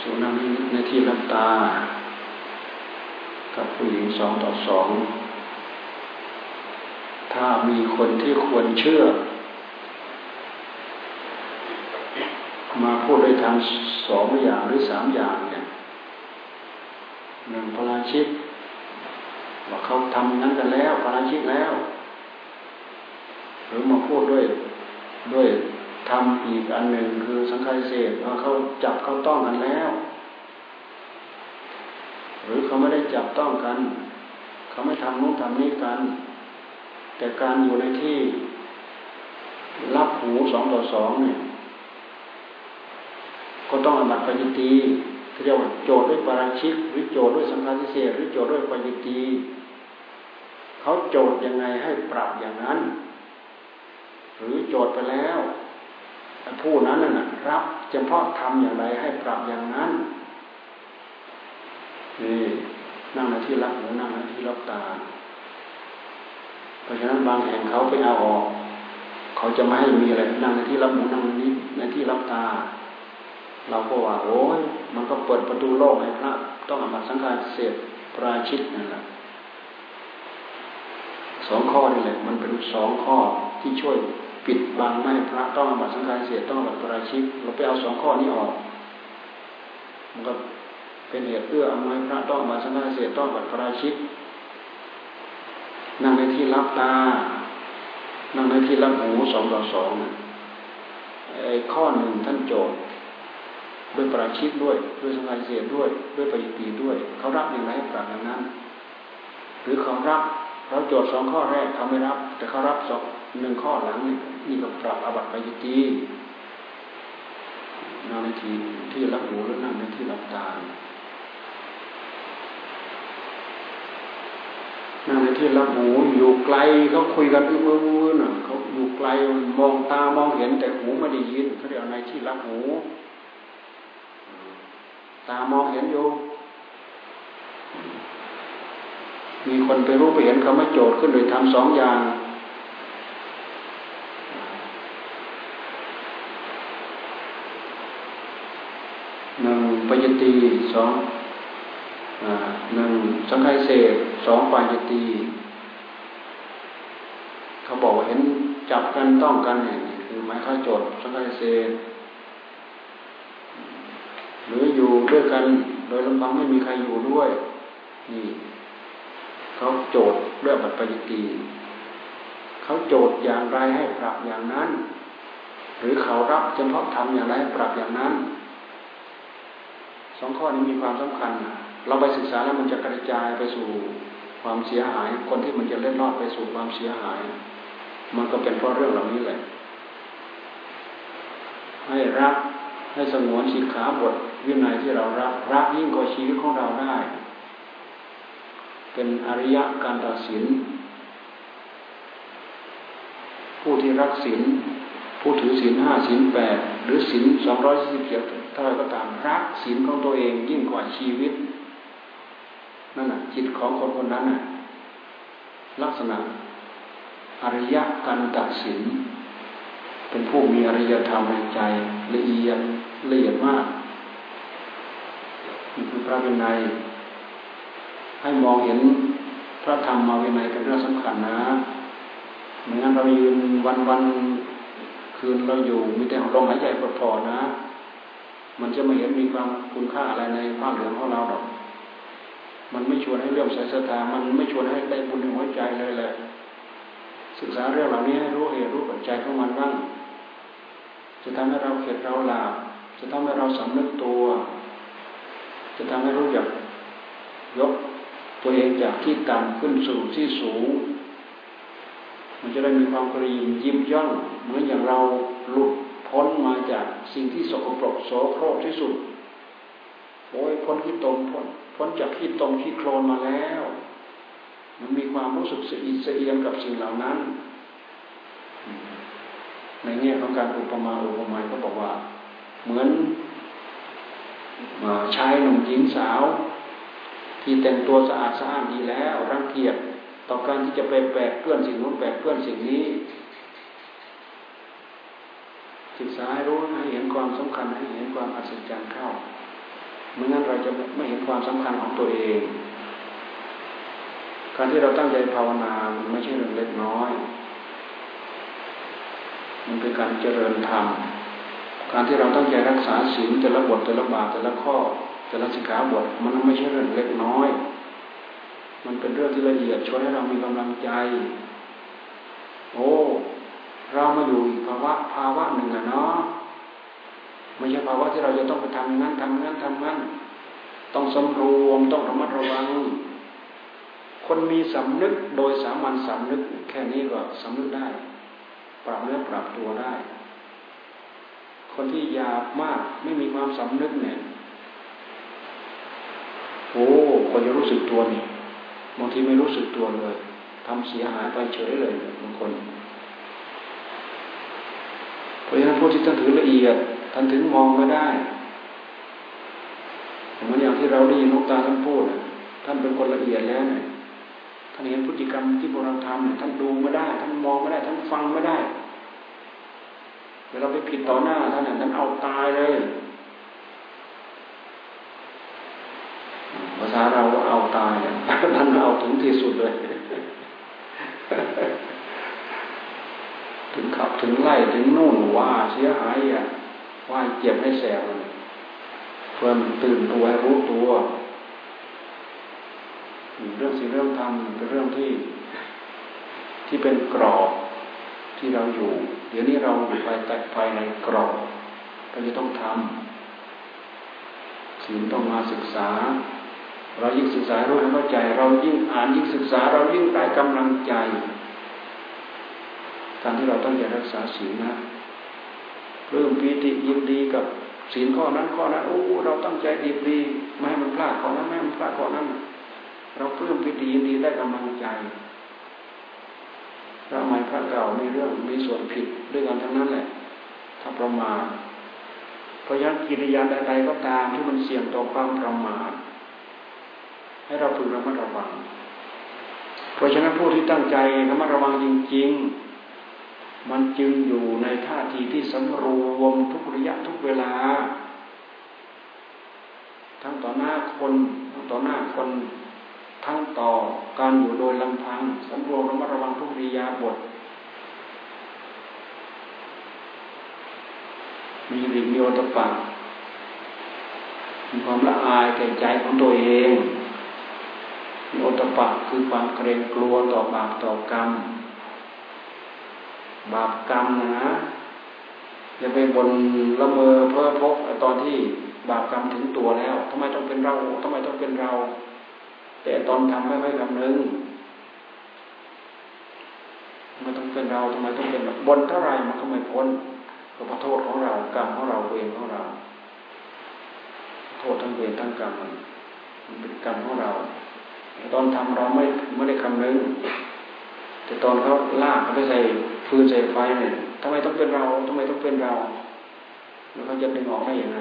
ส่วนนั่งในที่รับตา กับผู้หญิงสองต่อสอง ถ้ามีคนที่ควรเชื่อ มาพูดได้ทำสองอย่างหรือสามอย่างเนี่ยหนึ่งพลาชิตว่าเขาทำนั้นกันแล้วพลาชิตแล้ว หรือมาพูดด้วยด้วยทำอีกอันหนึ่งคือสังขารเศษว่าเขาจับเขาต้องกันแล้ว หรือเขาไม่ได้จับต้องกัน เขาไม่ทำนู้นทำนี้กัน แต่การอยู่ในที่รับหูสองต่อสองเนี่ยก็ต้องอบัตปัญญตีเรียกว่าโจทย์ด้วยปาราชิกหรือโจทย์ด้วยสังฆาทิเศษหรือโจทย์ด้วยปัญญตีเขาโจทย์ยังไงให้ปรับอย่างนั้น หรือโจทย์ไปแล้วผู้นั้นน่ะรับเฉพาะทำอย่างไรให้ปรับอย่างนั้น นี่นั่งในที่รับหูนั่งในที่รับตา เพราะฉะนั้นบางแห่งเขาไปเอาออก เขาจะไม่ให้มีอะไรนั่งในที่รับหูนั่งในนี้ในที่รับตา เราก็ว่าโอ้ยมันก็เปิดประตูโลกให้พระต้องอบัตสังฆาเสพปราชิตนั่นแหละสองข้อนี่แหละมันเป็นสองข้อที่ช่วยปิดบังไม่พระต้องอบัตสังฆาเสียต้องอบัตปราชิกเราไปเอาสองข้อนี้ออก มันก็ เป็นเหตุเอื้ออำนวยพระต้องมาสนาเสียต้องบัดประราชิกนั่งในที่รับตา นั่งในที่รับหูสองต่อสองไอ้ข้อหนึ่งท่านโจทย์ด้วยประราชิกด้วย ด้วยสมาเสียด้วย ด้วยปฏิปีด้วย เขารับอย่างไรปรับอย่างนั้น หรือเขารับเราโจทย์สองข้อแรกเขาไม่รับ แต่เขารับสองหนึ่งข้อหลังนี่ก็ปรับอบัติปฏิตีนั่งในที่ที่รับหูหรือนั่งในที่รับตานั่งใน ที่รับหูอยู่ไกลเขาคุยกันอื้อๆน่ะเขาอยู่ไกลมองตามองเห็น แต่หูไม่ได้ยินเขาเรียกในที่รับหู ตามองเห็นอยู่ มีคนไปรู้ไปเห็นเขาไม่โจทย์ขึ้นโดยทำสองอย่างหนึ่งปยตีสอง หนึ่งสังไคเศษสองปายตีเขาบอกว่าเห็นจับกันต้องกันเนี่ยคือหมายข้าโจทย์สังไคเศษหรืออยู่ด้วยกันโดยลำพังไม่มีใครอยู่ด้วยนี่เขาโจทย์เรื่องบัตรปยตีเขาโจทย์อย่างไรให้ปรับอย่างนั้น หรือเขารับเฉพาะทำอย่างไรให้ปรับอย่างนั้นสองข้อนี้มีความสำคัญ เราไปศึกษาแล้วมันจะกระจายไปสู่ความเสียหาย คนที่มันจะเล่นรอดไปสู่ความเสียหาย มันก็เป็นเพราะเรื่องเหล่านี้แหละ ให้รักให้สงวนสิกขาบทวินัยที่เรารักรักยิ่งกว่าชีวิตของเราได้ เป็นอริยะการตัดสิน ผู้ที่รักศีลผู้ถือศีลห้าศีลแปดหรือศีลสองร้อยสิบเจ็ดเท่าไรก็ตามรักศีลของตัวเองยิ่งกว่าชีวิต นั่นแหะจิตของคนคนนั้นน่ะลักษณะอริยะการตัดสิน เป็นผู้มีอริยธรรมในใจละเอียดละเอียดมากนี่คือพระวินัย ให้มองเห็นพระธรรมมาวินัยเป็นเรื่องสำคัญนะไม่งั้นเรายืนวันวันคืนเราอยู่มีแต่ลมหายใจพอๆนะ มันจะไม่เห็นมีความคุณค่าอะไรในผ้าเหลืองของเราหรอก มันไม่ชวนให้เรื่องสายศรัทธามันไม่ชวนให้ได้บุญในหัวใจเลยแหละศึกษาเรื่องเหล่านี้ให้รู้เหตุรู้ปัจจัยของมันบ้างจะทำให้เราเข็ดเราหลาบจะทำให้เราสำนึกตัว จะทำให้รู้จักยกตัวเองจากที่ต่ำขึ้นสู่ที่สูง มันจะได้มีความกระยิมยิ้มย่องเหมือนอย่างเราหลุดพ้นมาจากสิ่งที่สกปรกโสโครกที่สุดโอ้ยพ้นขี้ตมพ้น พ้นจากขี้ตมขี้โคลนมาแล้ว มันมีความรู้สึกสะอิดสะเอียนกับสิ่งเหล่านั้น ในแง่ของการอุปมาอุปไมยก็บอกว่า เหมือนชายหนุ่มหญิงสาว ที่แต่งตัวสะอาดสะอานดีแล้วรังเกียจต่อการที่จะไปแปดเพื่อนสิ่งนู้นแปดเพื่อนสิ่งนี้ ศึกษาให้รู้ให้เห็นความสำคัญให้เห็นความอัศจรรย์เข้า เมื่อนั้นเราจะไม่เห็นความสำคัญของตัวเอง การที่เราตั้งใจภาวนามันไม่ใช่เรื่องเล็กน้อย มันเป็นการเจริญธรรม การที่เราตั้งใจรักษาศีลแต่ละบทแต่ละบาทแต่ละข้อ แต่ละสิกขาบทมันไม่ใช่เรื่องเล็กน้อย มันเป็นเรื่องที่ละเอียดช่วยให้เรามีกำลังใจ โอ้ เรามาอยู่ภาวะภาวะหนึ่งอะเนาะ ไม่ใช่ภาวะที่เราจะต้องไปทำนั้นทำนั้นทำนั้น ต้องสำรวมต้องระมัดระวัง คนมีสำนึกโดยสามัญสำนึก แค่นี้ก็สำนึกได้ ปรับเนื้อปรับตัวได้ คนที่หยาบมากไม่มีความสำนึกเนี่ยโอ้คนจะรู้สึกตัวนี่บางทีไม่รู้สึกตัวเลยทำเสียหายไปเฉยเลยบางคน เพราะฉะนั้นพวกที่ท่านถือละเอียดท่านถึงมองไม่ได้เหมือนอย่างที่เราได้ยินลูกตาท่านพูดท่านเป็นคนละเอียดแล้วเนี่ยท่านเห็นพฤติกรรมที่พวกเราทำท่านดูไม่ได้ ท่านมองไม่ได้ ท่านฟังไม่ได้เวลาไปผิดต่อหน้าท่านท่านเอาตายเลยภาษาเราเอาตายท่านเอาถึงที่สุดเลย ขับถึงไล่ถึงนู่นว่าเสียหายอะว่าเจ็บให้แสบเลยเพื่อนตื่นตัวให้รู้ตัวเรื่องสิ่งเรื่องธรรมเป็นเรื่องที่ที่เป็นกรอบที่เราอยู่ เดี๋ยวนี้เราอยู่ภายใต้ภายในกรอบเราจะต้องทำสิ่งต้องมาศึกษา เรายิ่งศึกษารู้เข้าใจ เรายิ่งอ่านยิ่งศึกษา เรายิ่งได้กำลังใจ การที่เราต้องอย่ารักษาศีลนะเริ่มปีติยินดีกับศีลข้อนั้นข้อนั้นโอ้เราตั้งใจดีดีไม่ให้มันพลาดข้อนั้นไม่ให้มันพลาดข้อนั้น เราเพิ่มปีติยินดีได้กำลังใจพระใหม่พระเก่ามีเรื่องมีส่วนผิดด้วยกันทั้งนั้นแหละถ้าประมาทเพราะฉะนั้นกิริยาใดๆก็ตามที่มันเสี่ยงต่อความประมาทให้เราพึงระมัดระวัง เพราะฉะนั้นผู้ที่ตั้งใจระมัดระวังจริง ๆ มันจึงอยู่ในท่าทีที่สำรวมทุกระยะทุกเวลา ทั้งต่อหน้าคนทั้งต่อหน้าคน ทั้งต่อการอยู่โดยลำพังสำรวมระมัดระวังทุกริยาบท มีริมีโอตปะมีความละอายแก่ใจของตัวเองมีโอตปะคือความเกรงกลัวต่อบาปต่อกรรม บาปกรรมนะอย่าไปบนละเมอเพ้อพกตอนที่บาปกรรมถึงตัวแล้วทำไมต้องเป็นเราทำไมต้องเป็นเรา แต่ตอนทำไม่ค่อยคำนึงทำไมต้องเป็นเราทำไมต้องเป็นบนเท่าไรมันก็ไม่พ้นก็พระโทษของเรากรรมของเราเวรของเรา โทษทั้งเวรทั้งกรรมมันเป็นกรรมของเรา ตอนทำเราไม่ไม่ได้คำนึง แต่ตอนเขาลากเขาไปใส่ฟืนใส่ไฟเนี่ยทำไมต้องเป็นเราทำไมต้องเป็นเรา แล้วเขาจะดึงออกได้อย่างไร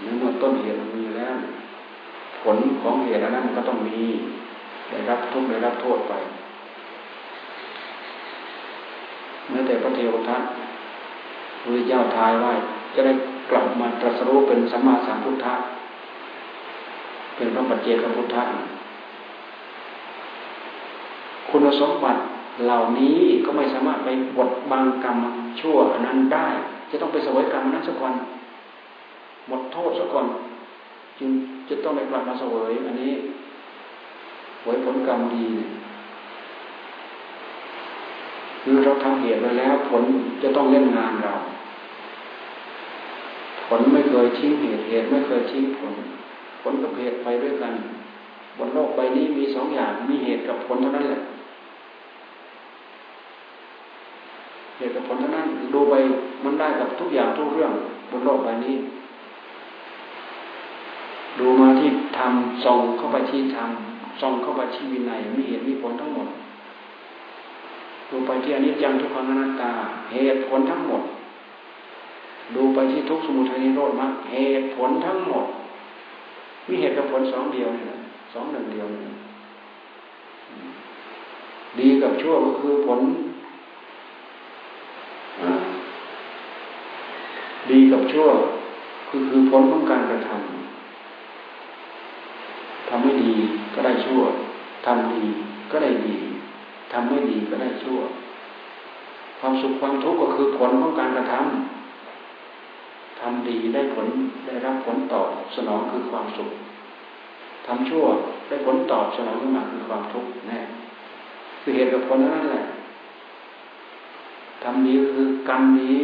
เมื่อต้นเหตุมันมีแล้ว ผลของเหตุนั้นมันก็ต้องมีได้รับทุกข์ได้รับโทษไปเมื่อแต่พระเทวทัตพระเจ้าทายว่าจะได้กลับมาตรัสรู้เป็นสัมมาสัมพุทธะเป็นพระปัจเจกพุทธะ คุณสมบัติเหล่านี้ก็ไม่สามารถไปบดบังกรรมชั่วอนั้นได้ จะต้องไปสวยกรรมนั้นสักวันหมดโทษสักก่อนจึงจะต้องไปกลับมาเสวยอันนี้สวยผลกรรมดีคือเราทำเหตุไว้แล้วผลจะต้องเล่นงานเรา ผลไม่เคยทิ้งเหตุเหตุไม่เคยทิ้งผล ผลกับเหตุไปด้วยกัน บนโลกใบนี้มีสองอย่างมีเหตุกับผลเท่านั้นแหละ เหตุกับผลเท่านั้นดูไปมันได้กับทุกอย่างทุกเรื่องบนโลกใบนี้ ดูมาที่ทำส่องเข้าไปที่ทำส่องเข้าไปที่วินัยมีเหตุมีผลทั้งหมด ดูไปที่อนิจจังทุกขังอนัตตา เหตุผลทั้งหมด ดูไปที่ทุกสมุทัยนิโรธมรรคเหตุผลทั้งหมด มีเหตุกับผลสองเดียวนี่สองหนึ่งเดียวนี่ดีกับชั่วก็คือผล ดีกับชั่ว คือคือผลของการกระทำทำไม่ดีก็ได้ชั่วทำดีก็ได้ดีทำไม่ดีก็ได้ชั่ว ความสุขความทุกข์ก็คือผลของการกระทำทำดีได้ผลได้รับผลตอบสนองคือความสุขทำชั่วได้ผลตอบสนองขึ้นมาคือความทุกข์แน่คือเหตุกับผลนั่นแหละทำดีคือกรรมดี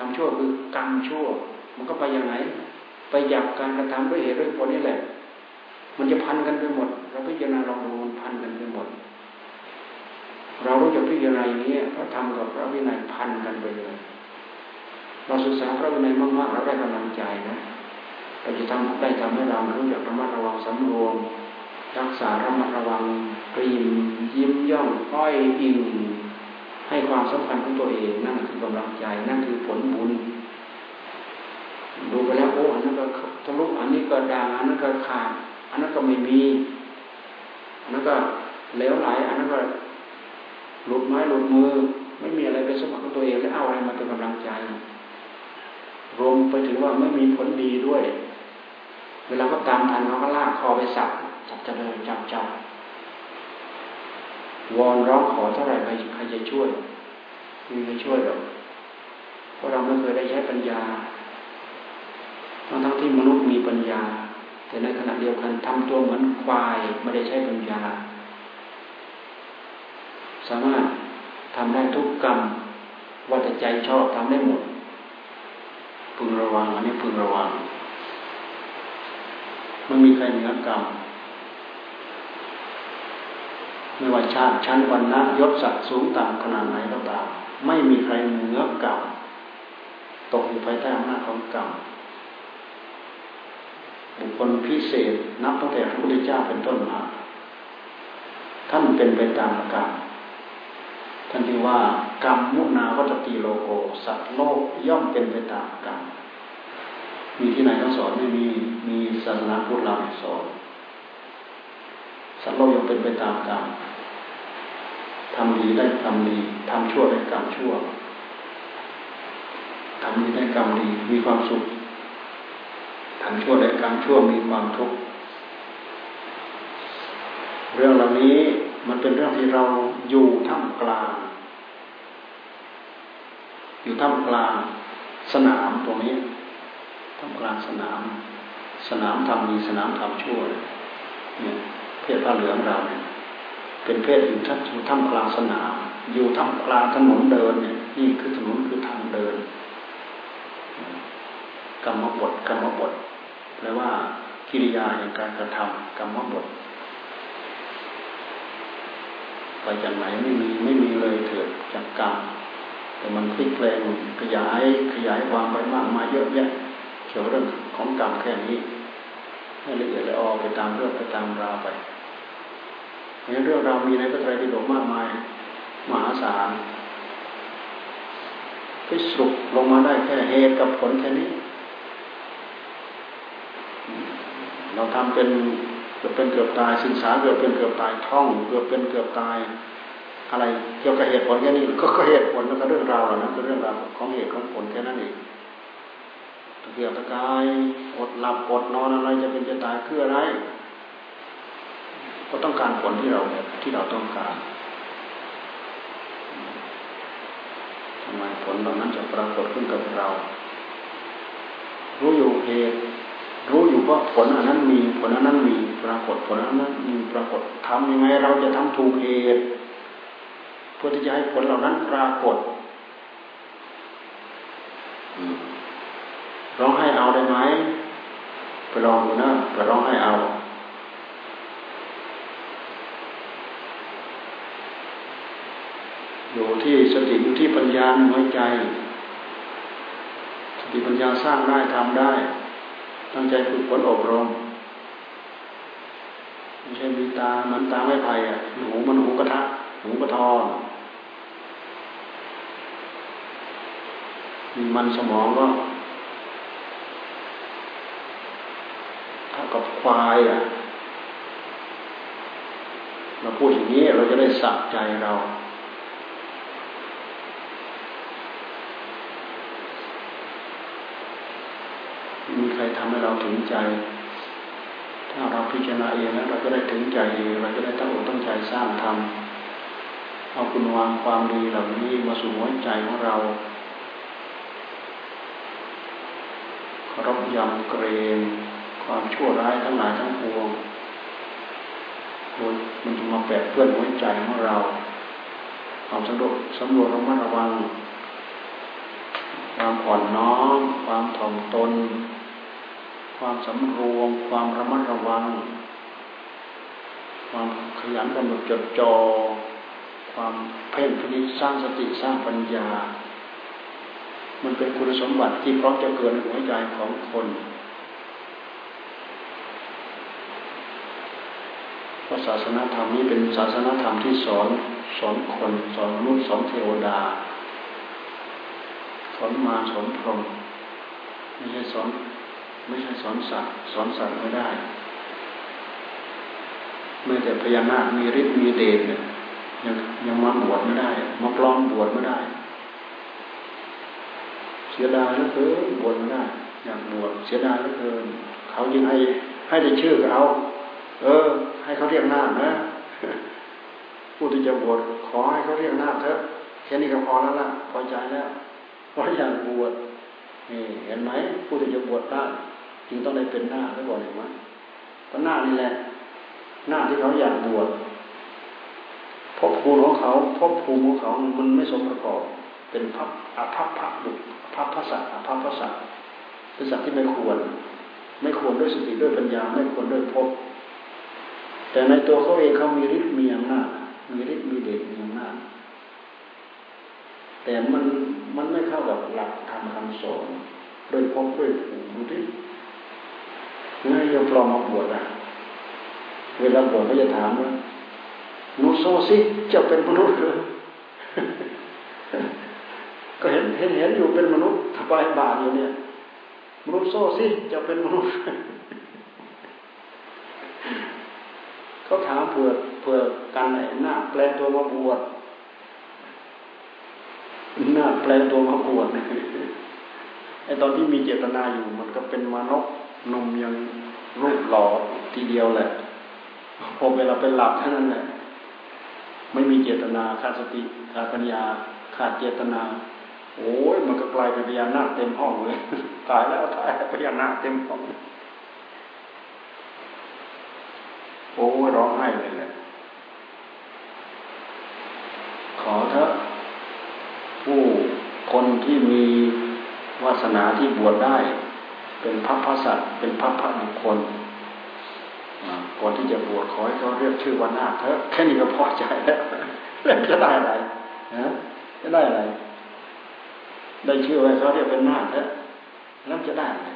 ทำชั่วคือกรรมชั่ว มันก็ไปอย่างไหน ไปอยากการกระทำด้วยเหตุด้วยผลนี่แหละ มันจะพันกันไปหมด เราพิจารณาลองดูมันพันกันไปหมด เรารู้จักพิจารณาอย่างนี้พระธรรมกับพระวินัยพันกันไปเลยเราศึกษาพระวินัยมากๆเราได้กำลังใจนะเราจะทำได้ทำให้เรารู้จักระมัดระวังสำรวมรักษาระมัดระวังกรีมยิ้มย่องอ้อยอิง ให้ความสำคัญของตัวเองนั่นคือกำลังใจนั่นคือผลบุญ ดูไปแล้วโอ้อันนั้นก็ทะลุอันนี้ก็ด่างอันนั้นก็ขาดอันนั้นก็ไม่มีอันนั้นก็เหลวไหลอันนั้นก็หลุดไม้หลุดมือ ไม่มีอะไรเป็นสมบัติของตัวเองแล้วเอาอะไรมาเป็นกำลังใจ รวมไปถึงว่าไม่มีผลดีด้วย เวลาก็ตามทันเขาก็ลากคอไปสับจับจะเลยจับจับ วอนร้องขอเท่าไหร่ใครใครจะช่วยมีใครช่วยหรอกเพราะเราไม่เคยได้ใช้ปัญญาทั้งทั้งที่มนุษย์มีปัญญา แต่ในขณะเดียวกันทำตัวเหมือนควายไม่ได้ใช้ปัญญา สามารถทำได้ทุกกรรมว่าแต่ใจชอบทำได้หมดพึงระวังอันนี้พึงระวัง มันมีใครเหนือกรรม ไม่ว่าชาติชั้นวันนะยศศักดิ์สูงต่ำขนาดไหนก็ตามไม่มีใครเหนือกรรมตกอยู่ภายใต้อำนาจของกรรมบุคคลพิเศษนับตั้งแต่พระพุทธเจ้าเป็นต้นมา ท่านเป็นไปตามกรรมท่านที่ว่ากรรมมุนาวัตติโลโกสัตว์โลกย่อมเป็นไปตามกรรมมีที่ไหนเขาสอนไม่มีมีศาสนาพุทธเราสอน สัตว์โลกย่อมเป็นไปตามกรรมทำดีได้กรรมดีทำชั่วได้กรรมชั่วทำดีได้กรรมดีมีความสุขทำชั่วได้กรรมชั่วมีความทุกข์เรื่องเหล่านี้มันเป็นเรื่องที่เราอยู่ท่ามกลาง อยู่ท่ามกลางสนามตรงนี้ท่ามกลางสนาม สนามทำดีสนามทำชั่วเนี่ย เพศผ้าเหลืองเราเนี่ยเป็นเพศอยู่ท่านอยู่ท่ามกลางสนามอยู่ท่ามกลางถนนเดินเนี่ยนี่คือถนนคือทางเดินกรรมบทกรรมบทแปลว่ากิริยาแห่งการกระทำกรรมบทไปจากไหนไม่มีไม่มีเลยเถิดจากกรรมแต่มันพลิกแปลงขยายขยายความไปมากมาเยอะแยะเกี่ยวเรื่องของกรรมแค่นี้ให้ละเอียดละออไปตามเรื่องไปตามราวไป เพราะเรื่องราวมีในพระไตรปิฎกมากมาย มหาศาลไปสรุปลงมาได้แค่เหตุกับผลแค่นี้ เราทำเป็นเกือบเป็นเกือบตายศึกษาเกือบเป็นเกือบตายท่องเกือบเป็นเกือบตาย อะไรเกี่ยวกับเหตุผลแค่นี้ก็เหตุผลแล้วก็เรื่องราวเหล่านั้นก็เรื่องราวของเหตุของผลแค่นั้นเองตะเกียบตะกายอดหลับอดนอนอะไรจะเป็นจะตายคืออะไร ก็ต้องการผลที่เราที่เราต้องการทำไมผลเหล่านั้นจะปรากฏขึ้นกับเรา รู้อยู่เหตุรู้อยู่ว่าผลอันนั้นมีผลอันนั้นมีปรากฏผลอันนั้นมีปรากฏทำยังไงเราจะทำถูกเหตุเพื่อที่จะให้ผลเหล่านั้นปรากฏร้องให้เอาได้ไหมไปลองดูนะไปร้องให้เอา อยู่ที่สติอยู่ที่ปัญญาหัวใจ สติปัญญาสร้างได้ทำได้ ตั้งใจฝึกฝนอบรมไม่ใช่มีตาหมือนตาไม่ไผ่อะหูมันหูกระทะหูกระทอมีมันสมองก็เท่ากับควายอะเราพูดอย่างนี้เราจะได้สักใจเรามีใค รทำให้เราถึงใจ ถ้าเราพิจารณาเองแล้วเราก็ได้ถึงใจเองเราจะได้ตั้งอกตั้งใจสร้างทำเอาคุณวางความดีเหล่านี้มาสู่หัวใจของเราเคารพยำเกรงความชั่วร้ายทั้งหลายทั้งปวงมันจะมาแปดเพื่อนหัวใจของเราความสำรวจสำรวจระมัดระวัง ความอ่อนน้อม ความถ่อมตน ความสำรวม ความระมัดระวัง ความขยันกำหนดจดจอ่อความเพ่งพินิจสร้างสติสร้างปัญญา มันเป็นคุณสมบัติที่พร้อมจะเกิดในหัวใจของคนเพราะศาสนาธรรมนี้เป็นศาสนาธรรมที่สอนสอนคนสอนมนุษย์สอนเทวดาสอนมาสอนพรหมไม่ใช่สอน ไม่ใช่สอนสัตว์สอนสัตว์ไม่ได้แม้แต่พญานาคมีฤทธิ์มีเดชเนี่ยยังยังมาบวชไม่ได้มาปลอมบวชไม่ได้ เสียดายเหลือเกินบวชไม่ได้อยากบวชเสียดายเหลือเกินเขายังให้ให้ได้ชื่อเขาเออ ให้เขาเรียกหน้านะผู้ที่จะบวชขอให้เขาเรียกหน้าเถอะแค่นี้ก็พอแล้วล่ะพอใจแล้วเพราะอยากบวชนี่เห็นไหมผู้ที่จะบวชได้ จึงต้องได้เป็นหน้าแล้วบอกเห็นไหมเพราะหน้านี่แหละ หน้าที่เขาอยากบวชพบภูมิของเขาพบภูมิของเขามันไม่สมประกอบ เป็นพับอภัพพะบุพัพพะสัตอภัพพะสัตเป็นสัตว์ที่ไม่ควร ไม่ควรด้วยสติด้วยปัญญา ไม่ควรด้วยพบแต่ในตัวเขาเองเขามีฤทธิ์มีอำนาจมีฤทธิ์มีเดชมีอำนาจแต่มันมันไม่เข้ากับหลักธรรมคำสอนด้วยพบด้วยดูที่ ง่ายโยมปลอมมาบวชนะเวลาบวชเขาจะถามว่านูโซซิจะเป็นมนุษย์หรือก็เห็นเห็นเห็นอยู่เป็นมนุษย์สบายบาทอยู่เนี่ยมนุษย์โซซิจะเป็นมนุษย์เขาถามเผื่อเผื่อกันไหนหน้าแปลงตัวมาบวชหน้าแปลงตัวมาบวชไอตอนที่มีเจตนาอยู่มันก็เป็นมนุษย์ นมยังรูปหล่อทีเดียวแหละพอเวลาไปหลับเท่านั้นแหละไม่มีเจตนาขาดสติขาดปัญญาขาดเจตนา โอ้ยมันก็กลายเป็นพญานาคเต็มห้องเลยตายแล้วตายพญานาคเต็มห้องโอ้ร้องไห้เลยแหละขอเถอะผู้คนที่มีวาสนาที่บวชได้ เป็นพระพระสัตว์เป็นพระพระบุคคลก่อนที่จะบวชขอให้เขาเรียกชื่อวันนาเถอะแค่นี้ก็พอใจแล้วแล้วจะได้อะไรนะจะได้อะไร ได้ชื่อไว้เขาเรียกเป็นนาเถอะแล้วจะได้อะไร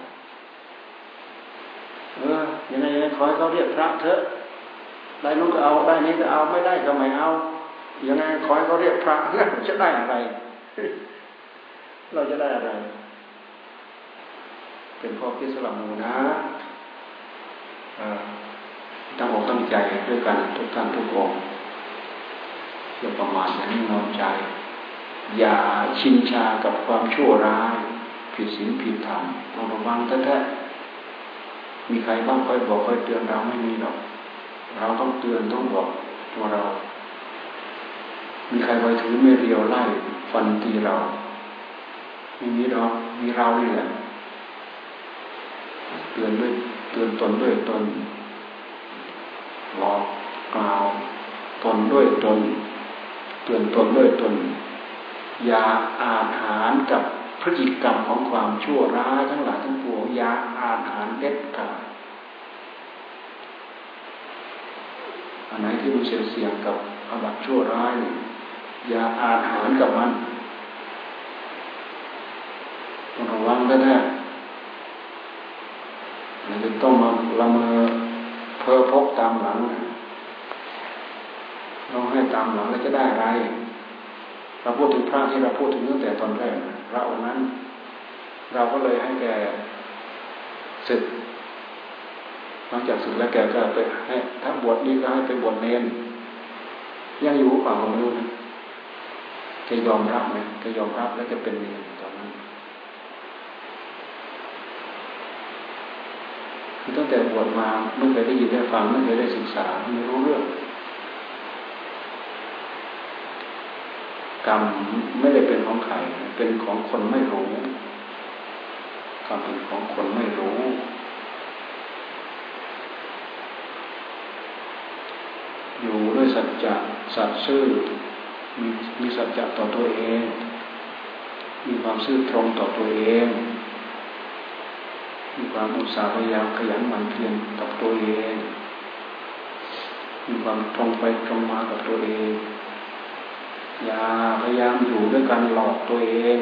เออยังไงขอให้เขาเรียกพระเถอะได้นู้นก็เอาได้นี้ก็เอาไม่ได้ก็ไม่เอายังไงขอให้เขาเรียกพระแล้วจะได้อะไร เราจะได้อะไร เป็นข้อคิดสลับมูนะตั้งอกตั้งใจด้วยกันทุกท่านทุกองอย่าประมาทอย่านิ่งนอนใจ อย่าชินชากับความชั่วร้าย ผิดศีลผิดธรรมต้องระวังแท้ๆมีใครบ้างคอยบอกคอยเตือนเราไม่มีหรอกเราต้องเตือนต้องบอกตัวเรา มีใครไปถือไม่เรียวไล่ฟันตีเราไม่มีหรอกมีเรานี่แหละ เตือนด้วยเตือนตนด้วยตนหลอกกล่าวตนด้วยตน เตือนตนด้วยตน อย่าอาหารกับพฤติกรรมของความชั่วร้ายทั้งหลายทั้งปวงอย่าอาหารเด็ดขาดอันไหนที่มันเสี่ยงเสียงกับอบัตชั่วร้ายอย่าอาหารกับมันต้องระวังแน่ๆ มันจะต้องมาละเมอเพอพกตามหลังเราให้ตามหลังแล้วจะได้อะไร เราพูดถึงพระที่เราพูดถึงตั้งแต่ตอนแรกพระองค์นั้น เราก็เลยให้แกศึกหลังจากศึกแล้วแกก็ไปให้ถ้าบวชนี้ก็ให้ไปบวชเนนยังอยู่เปล่าไม่รู้นะแกยอมรับไหมแกยอมรับแล้วจะเป็นเนนตอนนั้น คือตั้งแต่บวชมาไม่เคยได้ยินได้ฟังไม่เคยได้ศึกษาไม่รู้เรื่อง กรรมไม่ได้เป็นของใครเป็นของคนไม่รู้กรรมเป็นของคนไม่รู้อยู่ด้วยสัจจะสัตย์ซื่อมีมีสัจจะต่อตัวเอง มีความซื่อตรงต่อตัวเอง มีความอุตสาห์พยายามขยันหมั่นเพียรกับตัวเอง มีความตรงไปตรงมากับตัวเอง อย่าพยายามอยู่ด้วยการหลอกตัวเอง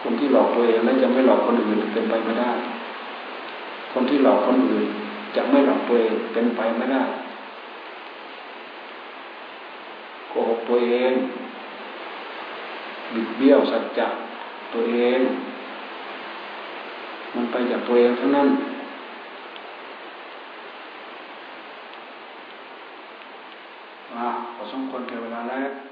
คนที่หลอกตัวเองแล้วจะไม่หลอกคนอื่นเป็นไปไม่ได้ คนที่หลอกคนอื่นจะไม่หลอกตัวเองเป็นไปไม่ได้โกหกตัวเอง บิดเบี้ยวสัจจะตัวเอง มันไปจากตัวเองเท่านั้นอ่าพอสมควรแก่เวลาแล้ว